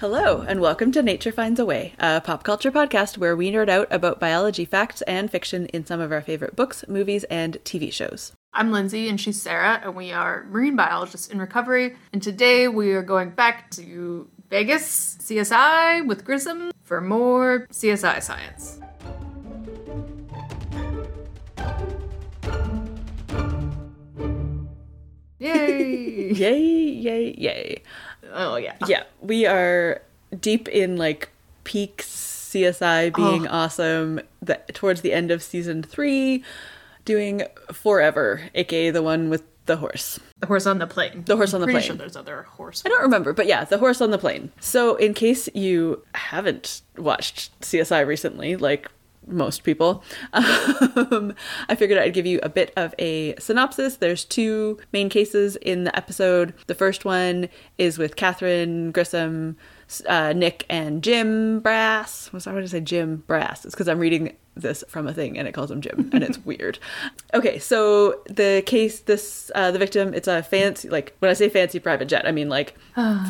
Hello, and welcome to Nature Finds a Way, a pop culture podcast where we nerd out about biology facts and fiction in some of our favorite books, movies, and TV shows. I'm Lindsay and she's Sarah, and we are marine biologists in recovery. And today we are going back to Vegas, CSI with Grissom for more CSI science. Yay! Yay, yay, yay. Oh, yeah. Yeah, we are deep in like peak CSI being Oh. awesome the, towards the end of season three, doing Forever, aka the one with the horse. The horse on the plane. The horse on the Pretty plane. sure there's other horse. I don't remember, but yeah, the horse on the plane. So, in case you haven't watched CSI recently, like most people, um, I figured I'd give you a bit of a synopsis. There's two main cases in the episode. The first one is with Catherine Grissom, uh, Nick, and Jim Brass. Was I going to say Jim Brass? It's because I'm reading this from a thing and it calls him Jim and it's weird. Okay, so the case, this uh, the victim, it's a fancy like when I say fancy private jet, I mean like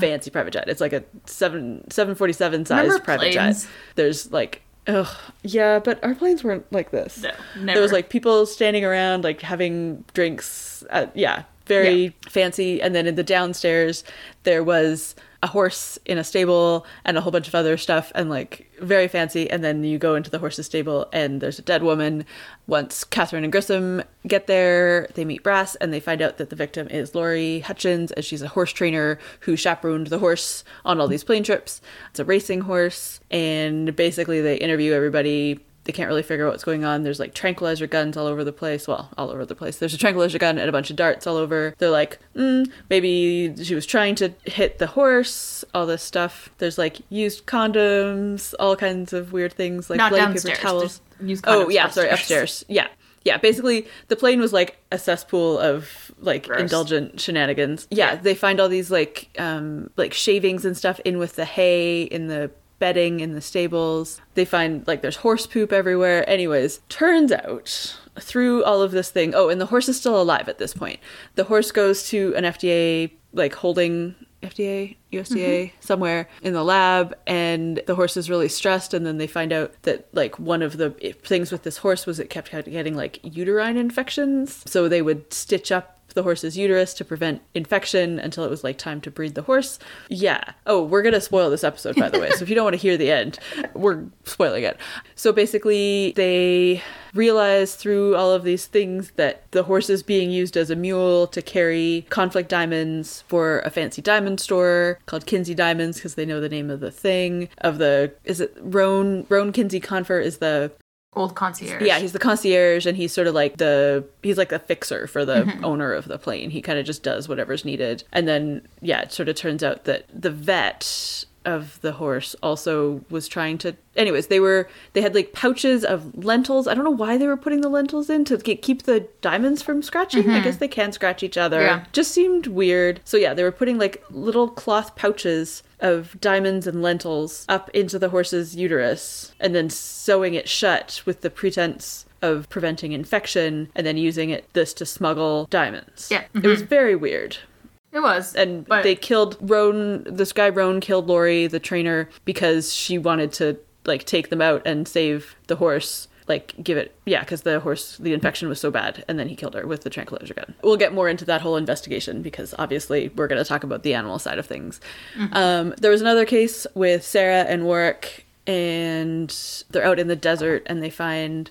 fancy private jet. It's like a seven seven forty seven size private planes? jet. There's like. Ugh, yeah, but our planes weren't like this. No, There was like people standing around, like having drinks. Uh, yeah, very Yeah. fancy. And then in the downstairs, there was a horse in a stable and a whole bunch of other stuff and like very fancy. And then you go into the horse's stable and there's a dead woman. Once Catherine and Grissom get there, they meet Brass and they find out that the victim is Lori Hutchins and she's a horse trainer who chaperoned the horse on all these plane trips. It's a racing horse. And basically, they interview everybody they can't really figure out what's going on. There's like tranquilizer guns all over the place. Well, all over the place. There's a tranquilizer gun and a bunch of darts all over. They're like, mm, maybe she was trying to hit the horse, all this stuff. There's like used condoms, all kinds of weird things like Not bloody downstairs. paper towels. Oh, yeah, sorry, upstairs. Yeah. Yeah, basically the plane was like a cesspool of like Gross. indulgent shenanigans. Yeah, Yeah. they find all these like um like shavings and stuff in with the hay in the bedding in the stables. They find like there's horse poop everywhere. Anyways, turns out through all of this thing, oh, and the horse is still alive at this point. The horse goes to an FDA like holding FDA, USDA, mm-hmm. somewhere in the lab, and the horse is really stressed. And then they find out that, like, one of the things with this horse was it kept getting, like, uterine infections. So they would stitch up the horse's uterus to prevent infection until it was, like, time to breed the horse. Yeah. Oh, we're going to spoil this episode, by the way. So if you don't want to hear the end, we're spoiling it. So basically, they realize through all of these things that the horse is being used as a mule to carry conflict diamonds for a fancy diamond store called Kinsey Diamonds because they know the name of the thing of the is it Roan Roan Kinsey Confer is the Old concierge. yeah he's the concierge and he's sort of like the he's like the fixer for the mm-hmm. owner of the plane. He kind of just does whatever's needed. And then yeah it sort of turns out that the vet of the horse also was trying to anyways they were they had like pouches of lentils. I don't know why they were putting the lentils in to get, keep the diamonds from scratching. I mm-hmm. guess they can scratch each other. Yeah. just seemed weird. So yeah they were putting like little cloth pouches of diamonds and lentils up into the horse's uterus and then sewing it shut with the pretense of preventing infection and then using it this to smuggle diamonds. Yeah. it was mm-hmm. very weird It was. and but they killed Roan. This guy Roan killed Lori, the trainer, because she wanted to like take them out and save the horse. Like give it, yeah, because the horse, the infection was so bad, and then he killed her with the tranquilizer gun. We'll get more into that whole investigation because obviously we're going to talk about the animal side of things. Um, there was another case with Sarah and Warrick, and they're out in the desert, and they find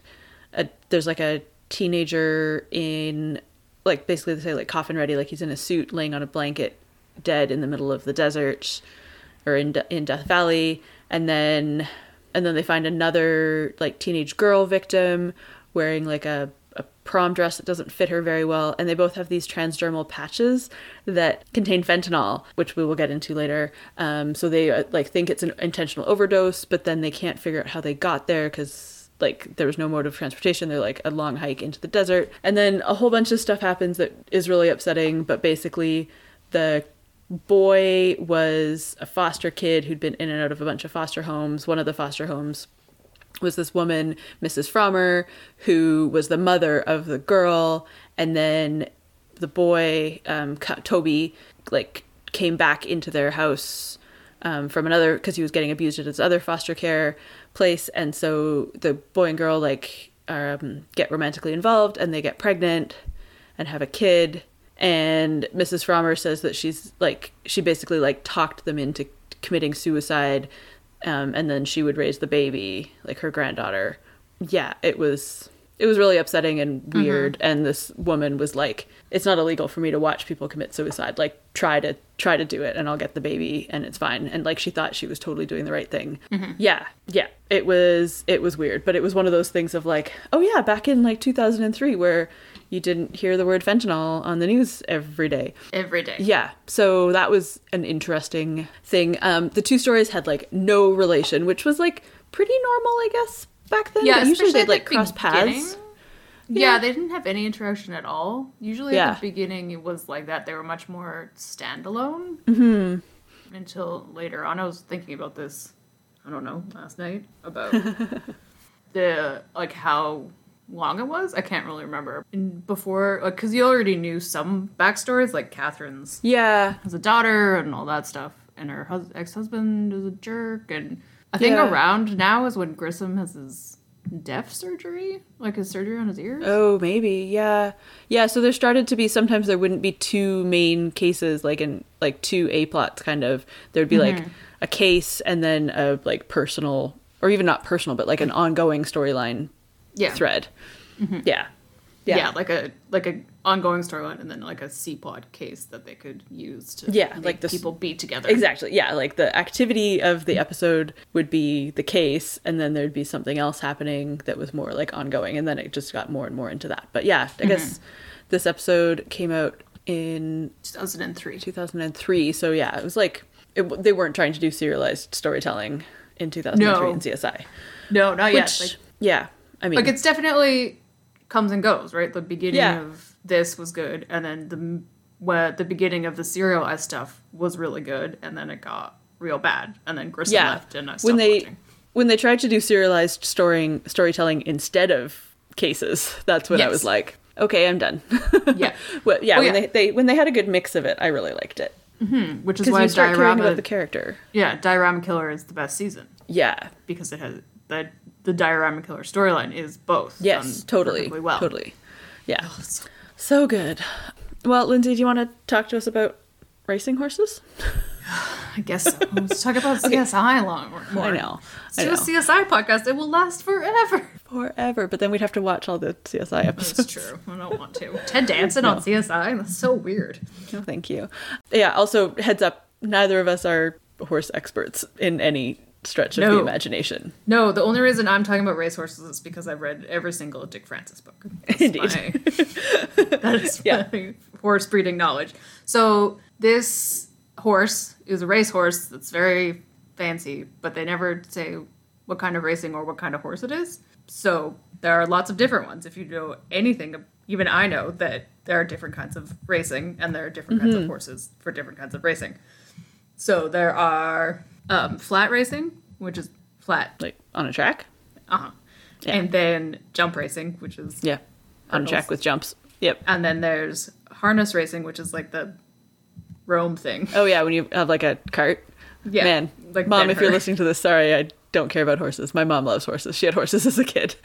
a there's like a teenager in like basically they say like coffin ready like he's in a suit laying on a blanket dead in the middle of the desert or in De- in Death Valley. And then and then they find another like teenage girl victim wearing like a a prom dress that doesn't fit her very well. And they both have these transdermal patches that contain fentanyl which we will get into later. Um, so they uh, like think it's an intentional overdose but then they can't figure out how they got there because like there was no mode of transportation. They're like a long hike into the desert. And then a whole bunch of stuff happens that is really upsetting. But basically the boy was a foster kid who'd been in and out of a bunch of foster homes. One of the foster homes was this woman mrs frommer who was the mother of the girl. And then the boy um, toby like came back into their house um, from another because he was getting abused at his other foster care place, and so the boy and girl like um, get romantically involved and they get pregnant and have a kid. And Mrs. Frommer says that she's like she basically like talked them into committing suicide, um, and then she would raise the baby like her granddaughter. Yeah, it was it was really upsetting and weird. And this woman was like it's not illegal for me to watch people commit suicide. Like try to try to do it and i'll get the baby and it's fine. And like she thought she was totally doing the right thing. Yeah. Yeah. It was it was weird. But it was one of those things of like oh yeah back in like 2003 where you didn't hear the word fentanyl on the news every day. Every day. yeah, so that was an interesting thing. Um, the two stories had like no relation, which was like pretty normal, I guess, back then. Yeah, usually they'd like the cross paths. Yeah. Yeah. they didn't have any interaction at all. Usually Yeah. at the beginning it was like that. They were much more standalone. Mm-hmm. Until later on, I was thinking about this. I don't know last night about the like how long it was. I can't really remember. And before, like, because you already knew some backstories, like Catherine's Yeah, has a daughter and all that stuff, and her hus- ex-husband is a jerk, and I think Yeah. around now is when Grissom has his deaf surgery, like his surgery on his ears. Oh, maybe. Yeah. Yeah, so there started to be sometimes there wouldn't be two main cases like in like two A plots kind of. There'd be Mm-hmm. like a case and then a like personal or even not personal but like an ongoing storyline yeah, thread. Yeah. Yeah. like a like a ongoing storyline, and then like a C plot case that they could use to Yeah, like the people be together. Exactly. Yeah, like the activity of the episode would be the case and then there'd be something else happening that was more like ongoing and then it just got more and more into that. But yeah, I guess mm-hmm. this episode came out in 2003. 2003. So yeah, it was like it, they weren't trying to do serialized storytelling in 2003 No. in CSI. No, not yet. Like, yeah, I mean like it's definitely comes and goes, right? The beginning Yeah. of this was good, and then the where the beginning of the serialized stuff was really good, and then it got real bad, and then Grissom yeah. left, and I stopped when they watching. when they tried to do serialized storying storytelling instead of cases, that's when I was like, okay, I'm done. Yeah, well, yeah, Oh, when yeah. they, they when they had a good mix of it, I really liked it mm-hmm, which is why you start caring about Diorama, the character. yeah, Diorama Killer is the best season Yeah. because it has the the Diorama Killer storyline is both. Yes. Totally. well. Totally. Yeah. Oh, so- So good. Well, Lindsay, do you want to talk to us about racing horses? I guess so. let's talk about CSI long more. I know. Let's I do know. a CSI podcast. It will last forever. Forever, but then we'd have to watch all the CSI episodes. That's true. I don't want to. Ted Danson on CSI. That's so weird. No, thank you. Yeah, also, heads up, neither of us are horse experts in any stretch of the No. imagination. No, the only reason I'm talking about racehorses is because I've read every single Dick Francis book. That's Indeed. my- that is Yeah. my horse breeding knowledge. So this horse is a racehorse that's very fancy, but they never say what kind of racing or what kind of horse it is. So there are lots of different ones. If you know anything, even I know that there are different kinds of racing and there are different kinds of mm-hmm. horses for different kinds of racing. So there are um, flat racing, which is flat Like, on a track? uh huh. Yeah. And then jump racing, which is Yeah. On a track with jumps. Yep. and then there's harness racing, which is like the Rome thing. Oh, yeah, when you have like a cart. Yeah, Man, like mom, if you're listening to this, sorry, I don't care about horses. My mom loves horses. She had horses as a kid.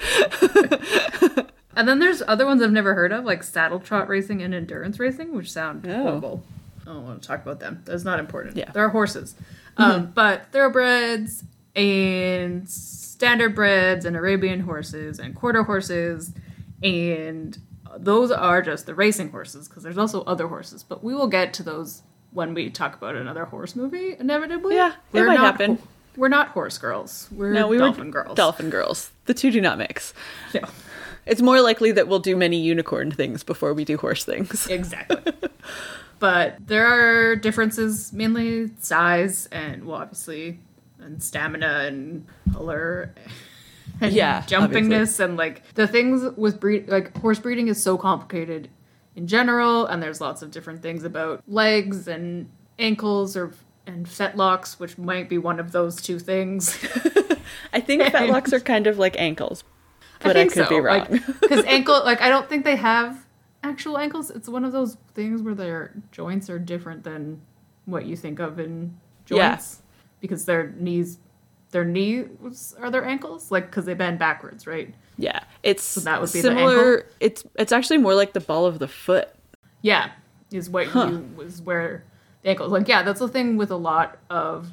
And then there's other ones I've never heard of, like saddle trot racing and endurance racing, which sound Oh. horrible. I don't want to talk about them. That's not important. Yeah. There are horses. Um, but thoroughbreds and standard breds and Arabian horses and quarter horses and those are just the racing horses because there's also other horses. But we will get to those when we talk about another horse movie, inevitably. Yeah, it might not happen. we're not horse girls. We're no, we dolphin were girls. Dolphin girls. The two do not mix. Yeah, It's more likely that we'll do many unicorn things before we do horse things. exactly. but there are differences, mainly size and well, obviously, and stamina and color. And Yeah, jumpingness and like the things with breed like horse breeding is so complicated in general, and there's lots of different things about legs and ankles or and fetlocks, which might be one of those two things. I think fetlocks are kind of like ankles, but I, could be wrong. Because ankle, like, I don't think they have actual ankles. It's one of those things where their joints are different than what you think of in joints. because their knees, their knees are their ankles, like because they bend backwards, right? Yeah, it's that would be the similar. ankle? It's it's actually more like the ball of the foot. Yeah, is what you was where the ankles. Like yeah, that's the thing with a lot of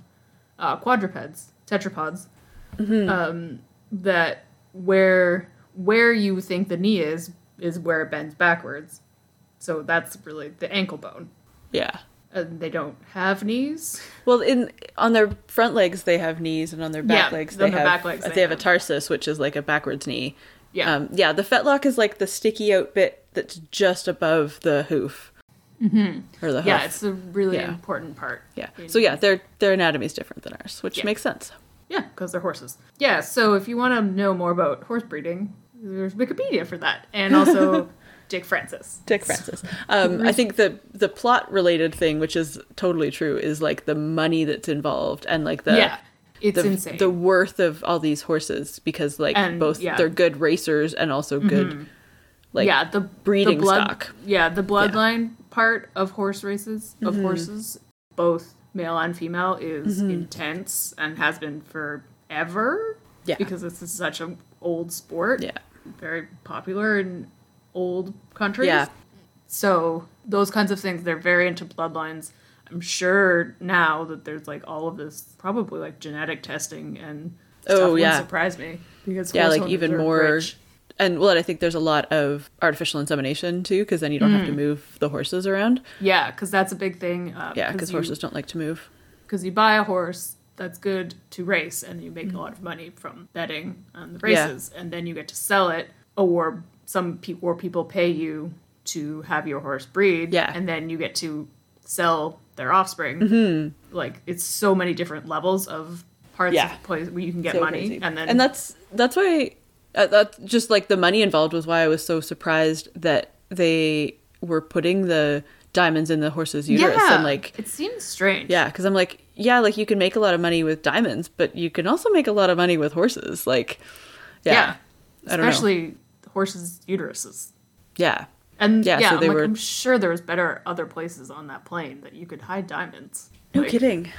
uh, quadrupeds, tetrapods, um, that where where you think the knee is is where it bends backwards. So that's really the ankle bone. Yeah. And they don't have knees. Well, in on their front legs they have knees, and on their back Yeah, legs they have back legs they, they have a tarsus, which is like a backwards knee. Yeah. Um, yeah. The fetlock is like the sticky out bit that's just above the hoof. Mm-hmm. Or the hoof. yeah, it's a really Yeah. important part. yeah. So yeah, their their anatomy is different than ours, which Yeah. makes sense. Yeah, because they're horses. Yeah, so if you want to know more about horse breeding, there's Wikipedia for that, and also Dick Francis. Dick Francis. Um, I think the the plot related thing, which is totally true, is like the money that's involved and like the yeah, it's the, insane. the worth of all these horses because like And, both yeah. Mm-hmm. they're good racers and also good like yeah, the breeding the blood, stock. Yeah, the bloodline part of horse races of Mm-hmm. horses, both male and female, is Mm-hmm. intense and has been forever. Yeah. because this is such an old sport. Yeah. Very popular in old countries. Yeah. So those kinds of things, they're very into bloodlines. I'm sure now that there's like all of this, probably like genetic testing and stuff Oh, wouldn't yeah. surprise me because Yeah, like even more rich. and well, I think there's a lot of artificial insemination too, because then you don't have Mm. to move the horses around. Yeah, because that's a big thing. Uh, Yeah, because horses don't like to move. because you buy a horse that's good to race and you make a lot of money from betting on the Mm. Yeah. races and then you get to sell it or some people or people pay you to have your horse breed Yeah. and then you get to sell their offspring mm-hmm. like it's so many different levels of parts Yeah. of place where you can get So money crazy. and then and that's that's why uh, that's just like the money involved was why I was so surprised that they were putting the diamonds in the horse's uterus yeah and like it seems strange yeah because i'm like yeah like you can make a lot of money with diamonds but you can also make a lot of money with horses like yeah, yeah, I don't know. especially horses uteruses. Yeah. And Yeah, yeah, so I'm, like, were- I'm sure there was better other places on that plane that you could hide diamonds. No Like, kidding.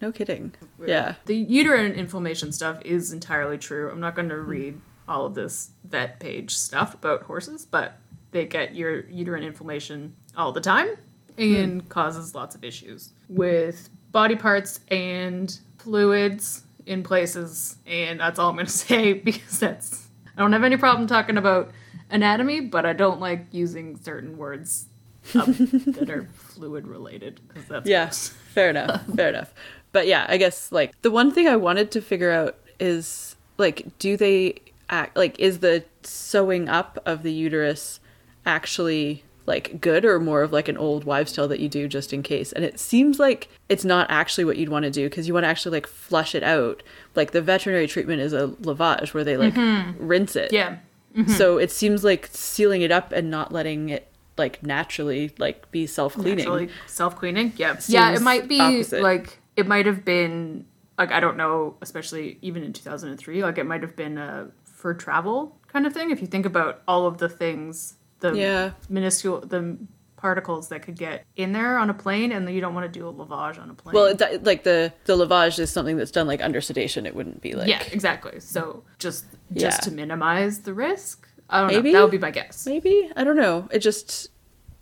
No kidding. yeah. The uterine inflammation stuff is entirely true. I'm not going to read all of this vet page stuff about horses, but they get your uterine inflammation all the time and hmm. causes lots of issues with body parts and fluids in places. And that's all I'm going to say because that's I don't have any problem talking about anatomy, but I don't like using certain words that are fluid related that's Yeah, fair enough. Fair enough. But yeah, I guess like the one thing I wanted to figure out is like, do they act like is the sewing up of the uterus actually like good or more of like an old wives' tale that you do just in case? And it seems like it's not actually what you'd want to do because you want to actually like flush it out. Like the veterinary treatment is a lavage where they like mm-hmm. rinse it. Yeah. Mm-hmm. So it seems like sealing it up and not letting it like naturally like be self cleaning. Actually, self cleaning. Yeah, yeah. It might be opposite. like it might have been like I don't know, especially even in two thousand and three. Like it might have been a for travel kind of thing. If you think about all of the things, the Yeah. minuscule the particles that could get in there on a plane, and you don't want to do a lavage on a plane. Well, that, like the the lavage is something that's done like under sedation. It wouldn't be like yeah, exactly. So just just Yeah. to minimize the risk. I don't Maybe? know. That would be my guess. maybe I don't know. It just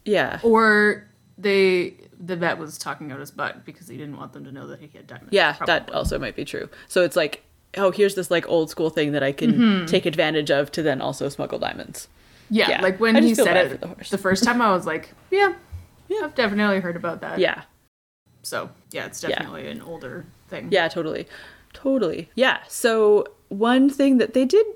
yeah Or they the vet was talking out his butt because he didn't want them to know that he had diamonds. yeah that also might be true. So it's like oh here's this like old school thing that I can Mm-hmm. take advantage of to then also smuggle diamonds. Yeah, Yeah. like when he said it for the first time, I was like, yeah, yeah, I've definitely heard about that. Yeah So yeah, it's Yeah. definitely an older thing. yeah totally totally yeah. So one thing that they did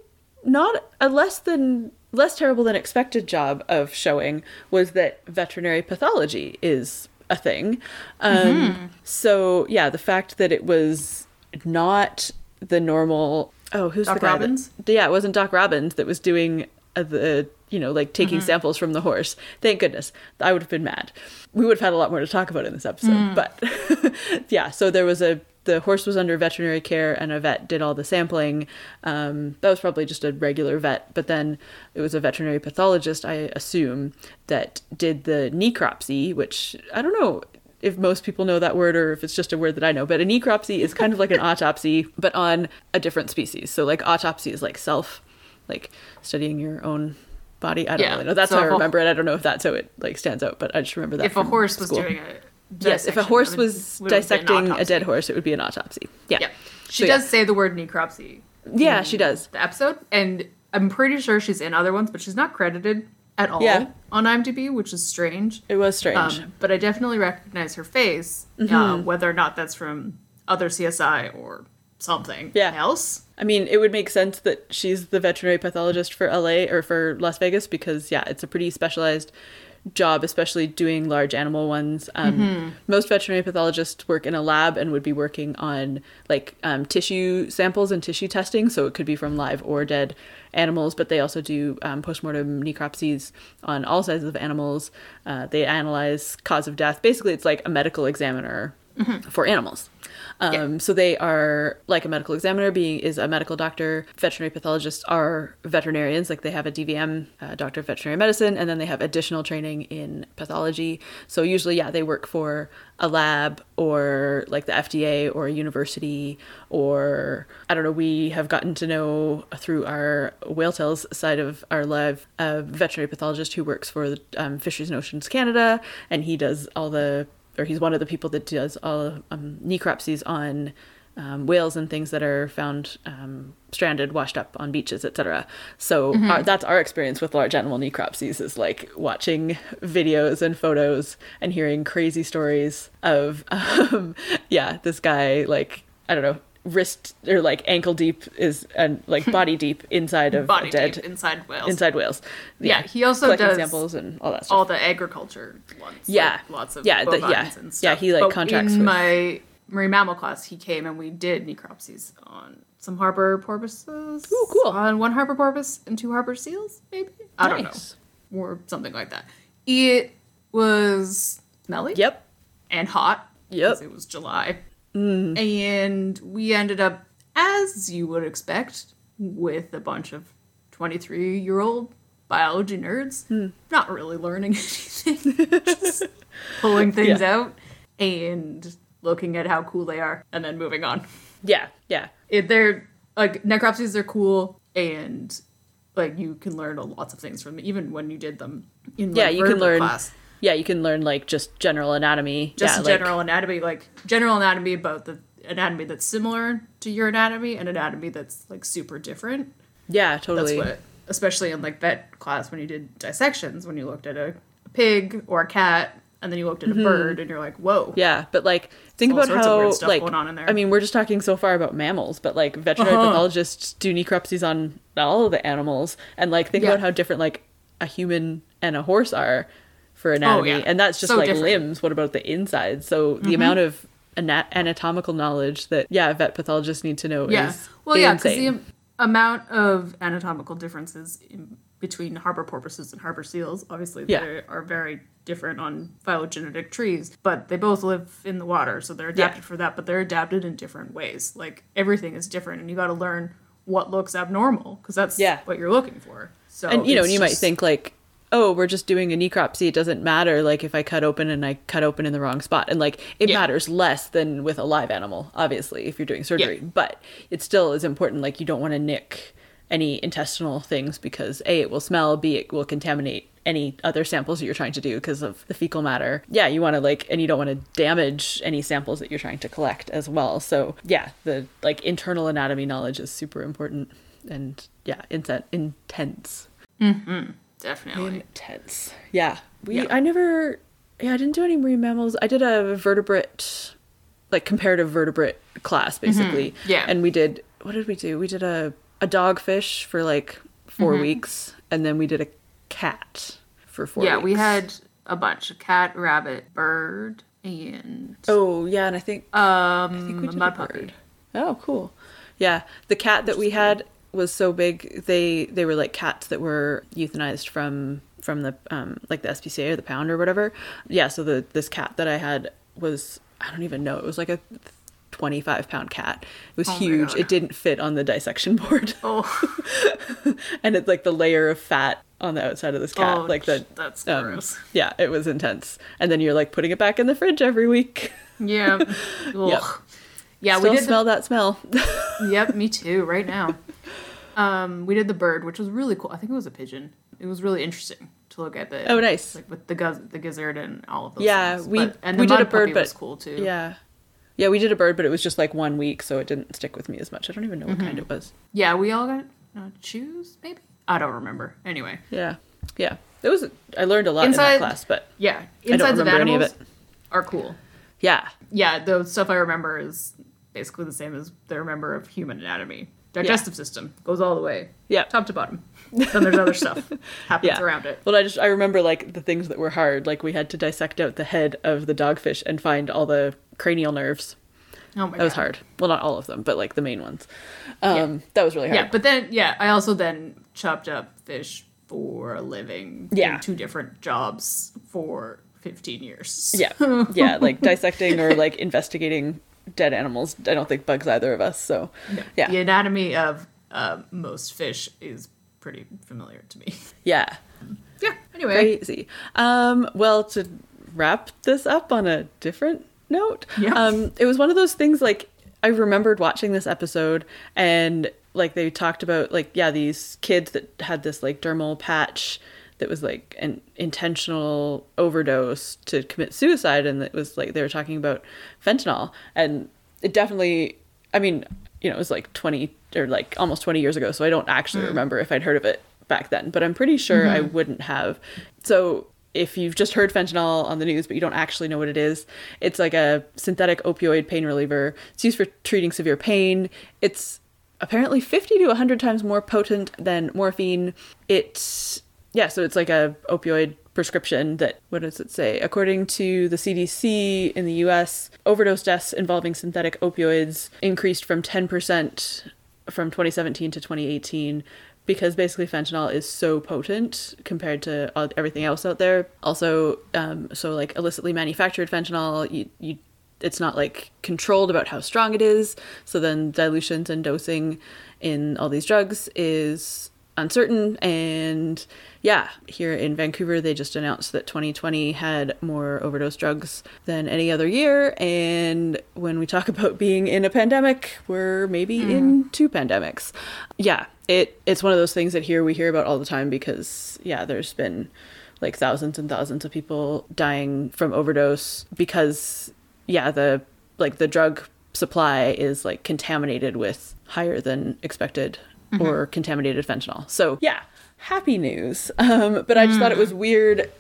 not a less than less terrible than expected job of showing was that veterinary pathology is a thing. Um, Mm-hmm. So yeah, the fact that it was not the normal. Oh, who's Doc the guy? that- Robbins? yeah, it wasn't Doc Robbins that was doing uh, the you know like taking Mm-hmm. samples from the horse. Thank goodness. I would have been mad. We would have had a lot more to talk about in this episode. Mm. But yeah, so there was a the horse was under veterinary care and a vet did all the sampling. Um, that was probably just a regular vet, but then it was a veterinary pathologist, I assume, that did the necropsy, which I don't know. if most people know that word or if it's just a word that I know, but a necropsy is kind of like an autopsy, but on a different species. So like autopsy is like self, like studying your own body. I don't Yeah. really know. That's So how I remember it. I don't know if that's how it like stands out, but I just remember that. if a horse was school. doing a Yes, if a horse would- was dissecting a dead horse, it would be an autopsy. Yeah. Yeah. She So, yeah. does say the word necropsy. Yeah, she does. The episode, and I'm pretty sure she's in other ones, but she's not credited at all Yeah. on IMDb, which is strange. It was strange. Um, but I definitely recognize her face, Mm-hmm. uh, whether or not that's from other CSI or something Yeah. else. I mean, it would make sense that she's the veterinary pathologist for LA or for Las Vegas because, yeah, it's a pretty specialized job, especially doing large animal ones. Um, Mm-hmm. Most veterinary pathologists work in a lab and would be working on like um, tissue samples and tissue testing. So it could be from live or dead animals, but they also do um, postmortem necropsies on all sizes of animals. Uh, they analyze cause of death. Basically, it's like a medical examiner for animals. Um, Yeah. So they are like a medical examiner, being is a medical doctor. Veterinary pathologists are veterinarians, like they have a DVM, uh, doctor of veterinary medicine, and then they have additional training in pathology. So usually, yeah, they work for a lab or like the FDA or a university or I don't know. We have gotten to know through our whale tales side of our live a veterinary pathologist who works for the um, Fisheries and Oceans Canada, and he does all the or he's one of the people that does all um, necropsies on um, whales and things that are found um, stranded, washed up on beaches, etc. So our, that's our experience with large animal necropsies is like watching videos and photos and hearing crazy stories of, um, yeah, this guy like I don't know wrist or like ankle deep is and like body deep inside of Body dead deep inside whales. inside whales. Yeah, he also does samples and all that stuff. all the agriculture ones. Yeah. like lots of Yeah, the- yeah. Yeah, he, like, But contracts in with- my marine mammal class. He came and we did necropsies on some harbor porpoises. Ooh, cool. On one harbor porpoise and two harbor seals, maybe. I don't know, or something like that. It was smelly. Yep. and hot. Yep. It was July. Mm. And we ended up, as you would expect, with a bunch of 23 year old biology nerds, hmm. not really learning anything, just pulling things Yeah. out and looking at how cool they are and then moving on. Yeah. Yeah. It, they're like necropsies are cool and like you can learn a lots of things from them, even when you did them in Yeah, you can learn class. Yeah, you can learn like just general anatomy. just yeah, like- general anatomy, like general anatomy about the anatomy that's similar to your anatomy and anatomy that's like super different. yeah, That's totally. what, especially in like vet class when you did dissections, when you looked at a, a pig or a cat and then you looked at a bird and you're like, whoa. Mm-hmm. Yeah, but like think All about how like going on in there. I mean, we're just talking so far about mammals, but like veterinary Uh-huh. pathologists do necropsies on all of the animals, and like think Yeah. about how different like a human and a horse are for anatomy, Oh, yeah. and that's just So like different. Mm-hmm. limbs. What about the inside? So the amount of ana- anatomical knowledge that yeah, vet pathologists need to know Yeah. is Well, yeah, because the am- amount of anatomical differences in between harbor porpoises and harbor seals, obviously, Yeah. they are very different on phylogenetic trees, but they both live in the water, so they're adapted for that, but they're adapted in different ways. Like everything is different, and you got to learn what looks abnormal because that's Yeah. what you're looking for. So, and you know, and you might think like, oh, we're just doing a necropsy. It doesn't matter. Like if I cut open and I cut open in the wrong spot, and like it Yeah. matters less than with a live animal, obviously, if you're doing surgery. But it still is important. Like you don't want to nick any intestinal things because a it will smell, b it will contaminate any other samples that you're trying to do because of the fecal matter. Yeah, you want to like, and you don't want to damage any samples that you're trying to collect as well. So yeah, the like internal anatomy knowledge is super important and yeah, inten- intense. Mm-hmm. Definitely. Intense. Yeah. We Yeah. I never yeah, I didn't do any marine mammals. I did a vertebrate like comparative vertebrate class basically. Mm-hmm. Yeah. And we did what did we do? We did a a dogfish for like 4 Mm-hmm. weeks and then we did a cat for 4 yeah, weeks. we had a bunch: a cat, rabbit, bird, and Oh, yeah, and I think um, I think we did a puppy. bird. Oh, cool. Yeah, the cat that we had was so big. They they were like cats that were euthanized from from the um like the SPCA or the pound or whatever. Yeah, so the this cat that I had was I don't even know. It was like a 25 pound cat. It was Oh huge. It didn't fit on the dissection board. Oh, and it's like the layer of fat on the outside of this cat. Oh, like the that's um, gross. yeah, it was intense. And then you're like putting it back in the fridge every week. Yeah. Ugh. Yeah, Still we did smell that smell. Yep, me too, right now. Um, we did the bird, which was really cool. I think it was a pigeon. It was really interesting to look at the oh, nice. like with the guz- the gizzard and all of those Yeah, things. we- But- and the we did a bird, puppy was but- cool too. Yeah. Yeah, we did a bird, but it was just like one week, so it didn't stick with me as much. I don't even know what Mm-hmm. kind it was. Yeah, we all got uh, shoes, maybe. I don't remember. Anyway, Yeah. Yeah. It was I learned a lot in Inside- that class, but yeah, don't insides of of animals it. are cool. yeah. Yeah, the stuff I remember is basically the same as the remember of human anatomy. Digestive system goes all the way, Yeah. top to bottom. Then there's other stuff happens Yeah. around it. Well, I just I remember like the things that were hard. Like we had to dissect out the head of the dogfish and find all the cranial nerves. Oh my That was hard. Well, not all of them, but like the main ones. Um, That was really hard. Yeah, but then yeah, I also then chopped up fish for a living. Yeah. in two different jobs for fifteen years. yeah, yeah, like dissecting or like investigating dead animals. I don't think bugs either of us. So yeah, the anatomy of uh, most fish is pretty familiar to me. yeah, Yeah. Anyway, crazy. Um, well, to wrap this up on a different note, Yeah. um, it was one of those things like I remembered watching this episode and like they talked about like yeah these kids that had this like dermal patch that was like an intentional overdose to commit suicide and it was like they were talking about fentanyl. And it definitely i mean you know it was like 20 or like almost 20 years ago so i don't actually mm. remember if i'd heard of it back then but i'm pretty sure i mm-hmm. wouldn't have. So if you've just heard fentanyl on the news but you don't actually know what it is it's like a synthetic opioid pain reliever. It's used for treating severe pain. It's apparently 50 to 100 times more potent than morphine. It's yeah so it's like a opioid prescription that what does it say? According to the cdc in the us overdose deaths involving synthetic opioids increased from 10% from 2017 to 2018 because basically fentanyl is so potent compared to everything else out there. Also um, so like illicitly manufactured fentanyl you, you it's not like controlled about how strong it is. So then dilutions and dosing in all these drugs is uncertain and yeah here in vancouver they just announced that 2020 had more overdose drugs than any other year and when we talk about being in a pandemic we're maybe hmm. in two pandemics. Yeah it it's one of those things that here we hear about all the time because yeah there's been like thousands and thousands of people dying from overdose because yeah the like the drug supply is like contaminated with higher than expected or contaminated fentanyl. So yeah. Happy news. Um but i just thought it was weird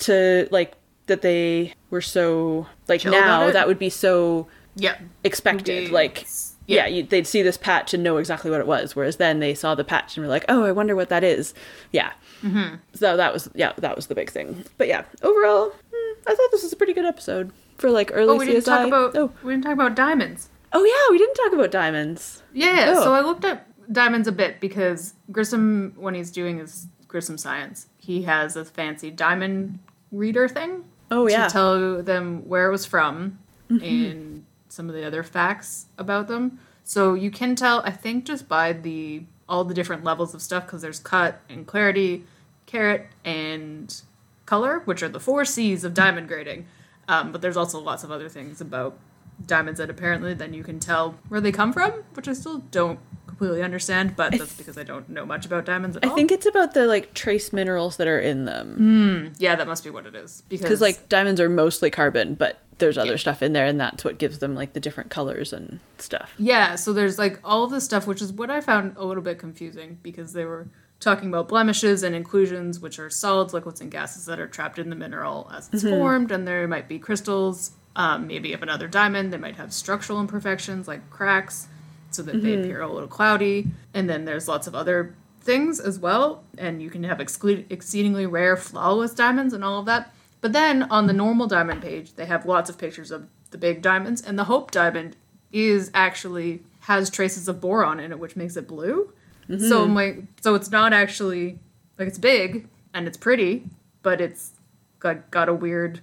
to like that they were so like Chill now that would be so yeah, expected. They- like yeah, yeah. you, they'd see this patch and know exactly what it was whereas then they saw the patch and were like oh i wonder what that is. Yeah. Mm-hmm. so that was yeah that was the big thing. But yeah overall hmm, i thought this was a pretty good episode for like early Oh, we didn't CSI. talk about oh. we didn't talk about diamonds. oh yeah we didn't talk about diamonds. Yeah, Oh. so I looked up diamonds a bit because Grissom, when he's doing his Grissom science, he has a fancy diamond reader thing. Oh, yeah. To tell them where it was from and some of the other facts about them. So you can tell, I think, just by the all the different levels of stuff because there's cut and clarity, carat and color, which are the four C's of diamond grading. Um, but there's also lots of other things about diamonds that apparently then you can tell where they come from, which I still don't completely understand, but that's because I don't know much about diamonds at i all. think it's about the like trace minerals that are in them yeah, that must be what it is because like diamonds are mostly carbon but there's other stuff in there and that's what gives them like the different colors and stuff Yeah, so there's like all this stuff, which is what I found a little bit confusing because they were talking about blemishes and inclusions, which are solids, liquids, and gases that are trapped in the mineral as it's formed, and there might be crystals, um, maybe of another diamond. They might have structural imperfections like cracks, so that they mm-hmm. appear a little cloudy. And then there's lots of other things as well, and you can have exclu- exceedingly rare, flawless diamonds and all of that. But then on the normal diamond page, they have lots of pictures of the big diamonds, and the Hope diamond is actually has traces of boron in it, which makes it blue. Mm-hmm. So I'm like, so it's not actually like it's big and it's pretty, but it's got got a weird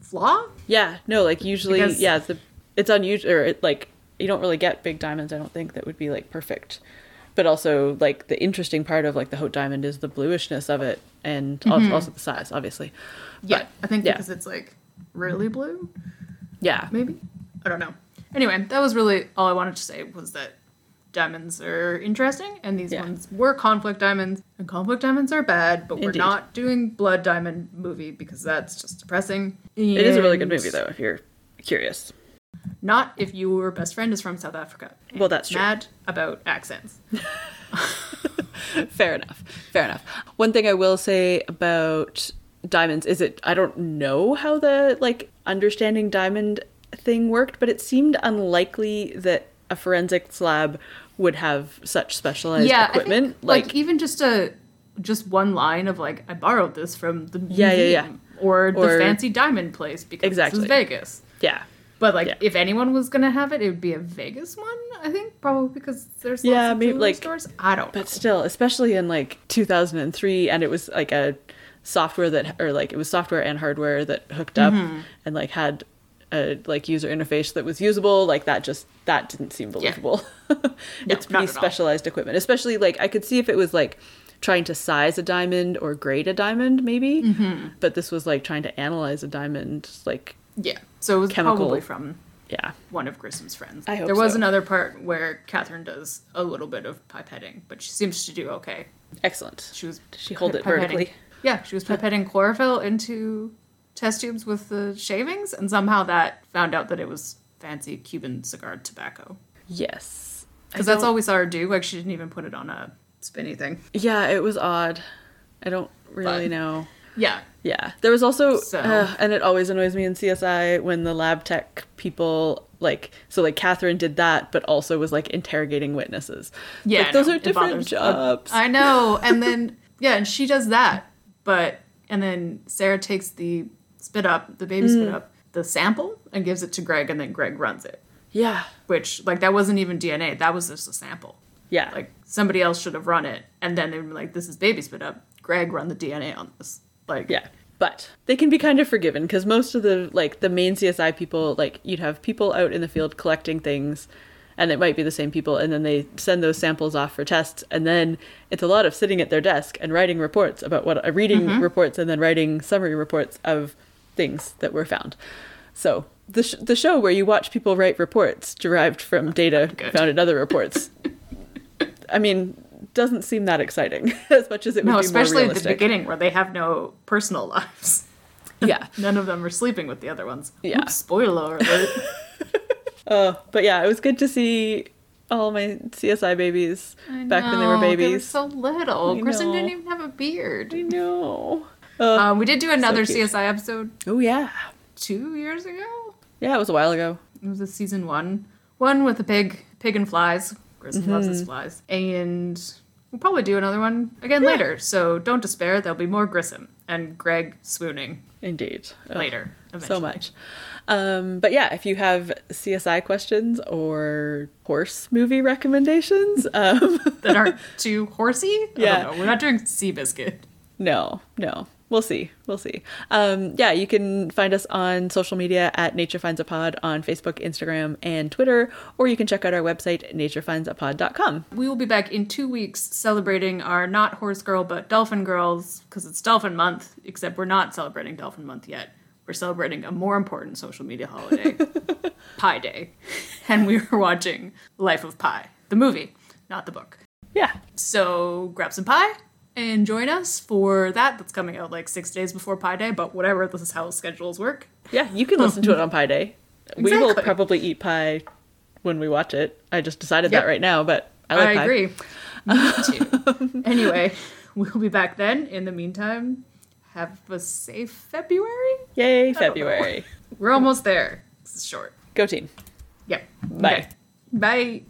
flaw. yeah no like usually Because- yeah the it's unusual or it, like you don't really get big diamonds i don't think that would be like perfect but also like the interesting part of like the Hope diamond is the bluishness of it, and al- mm-hmm. also the size, obviously. Yeah, But, I think yeah. because it's like really blue, Yeah, maybe. I don't know. Anyway, that was really all I wanted to say was that diamonds are interesting, and these Yeah. ones were conflict diamonds, and conflict diamonds are bad, but we're not doing blood diamond movie because that's just depressing. it is a really good movie though, if you're curious. Not if your best friend is from South Africa. Well, that's true. Mad about accents. Fair enough. Fair enough. One thing I will say about diamonds is it I don't know how the like understanding diamond thing worked, but it seemed unlikely that a forensics lab would have such specialized yeah, equipment. Think, like, like, even just a just one line of like I borrowed this from the Yeah, yeah, yeah. museum or the fancy diamond place because Exactly. this is Vegas. yeah. But like, Yeah. if anyone was gonna have it, it would be a Vegas one. I think probably because there's Yeah, lots of maybe, like- stores. I don't. know. But still, especially in like 2003 and it was like a software that or like it was software and hardware that hooked up Mm-hmm. and like had a like user interface that was usable like that just that didn't seem believable it's not pretty at all. specialized equipment especially like i could see if it was like trying to size a diamond or grade a diamond maybe Mm-hmm. but this was like trying to analyze a diamond like yeah, so it was chemical- probably from yeah one of Grissom's friends. I hope there was so. another part where Catherine does a little bit of pipetting, but she seems to do okay. excellent She was Does she hold it vertically? Yeah, she was pipetting chlorophyll into test tubes with the shavings, and somehow that found out that it was fancy Cuban cigar tobacco. yes Because that's all we saw her do. Like she didn't even put it on a spinny thing. yeah it was odd i don't really But- know Yeah, Yeah, there was also, So- uh, and it always annoys me in CSI when the lab tech people like, so like Catherine did that, but also was like interrogating witnesses. yeah. like, those are different jobs. I know. And then yeah, and she does that, but and then Sarah takes the spit up, the baby Mm. spit up, the sample, and gives it to Greg, and then Greg runs it. yeah, Which like that wasn't even DNA. That was just a sample. yeah, Like somebody else should have run it, and then they were like, "This is baby spit up." Greg run the DNA on this. Like yeah. But they can be kind of forgiven because most of the like the main CSI people, like you'd have people out in the field collecting things, and it might be the same people, and then they send those samples off for tests, and then it's a lot of sitting at their desk and writing reports about what, uh, reading Mm-hmm. reports, and then writing summary reports of things that were found. So the sh- the show where you watch people write reports derived from data Good. found in other reports. I mean, doesn't seem that exciting as much as it would No, be especially at the beginning where they have no personal lives. Yeah. None of them are sleeping with the other ones. Yeah. Oops, spoiler alert. Uh, but yeah, it was good to see all my CSI babies back when they were No, They were babies. so little. I Kristen know. didn't even have a beard. I know. Uh, Um, we did do another cute. CSI episode oh yeah, two years ago. yeah, it was a while ago. It was a season one, one with a pig, pig and flies. Loves Mm-hmm. his flies, and we'll probably do another one again later. So don't despair. There'll be more Grissom and Greg swooning Indeed. Later. So much. Um, but yeah, if you have CSI questions or horse movie recommendations, um, that aren't too horsey. I Yeah. don't know. We're not doing Seabiscuit. No, no. We'll see. We'll see. Um, yeah, you can find us on social media at Nature Finds a Pod on Facebook, Instagram, and Twitter, or you can check out our website, naturefindsaPod.com. We will be back in two weeks celebrating our not horse girl but dolphin girls because it's dolphin month. Except we're not celebrating dolphin month yet. We're celebrating a more important social media holiday, Pi Day, and we were watching Life of Pi, the movie, not the book. Yeah. So grab some pie and join us for that. That's coming out like six days before Pi Day, but whatever. This is how schedules work. Yeah, you can listen to it on Pi Day. We will probably eat pie when we watch it. I just decided Yep. that right now, but I like I pie. agree. Me too. anyway, we'll be back then. In the meantime, have a safe February. Yay, know. February. We're almost there. This is short. Go team. Yep. Bye. Okay. Bye.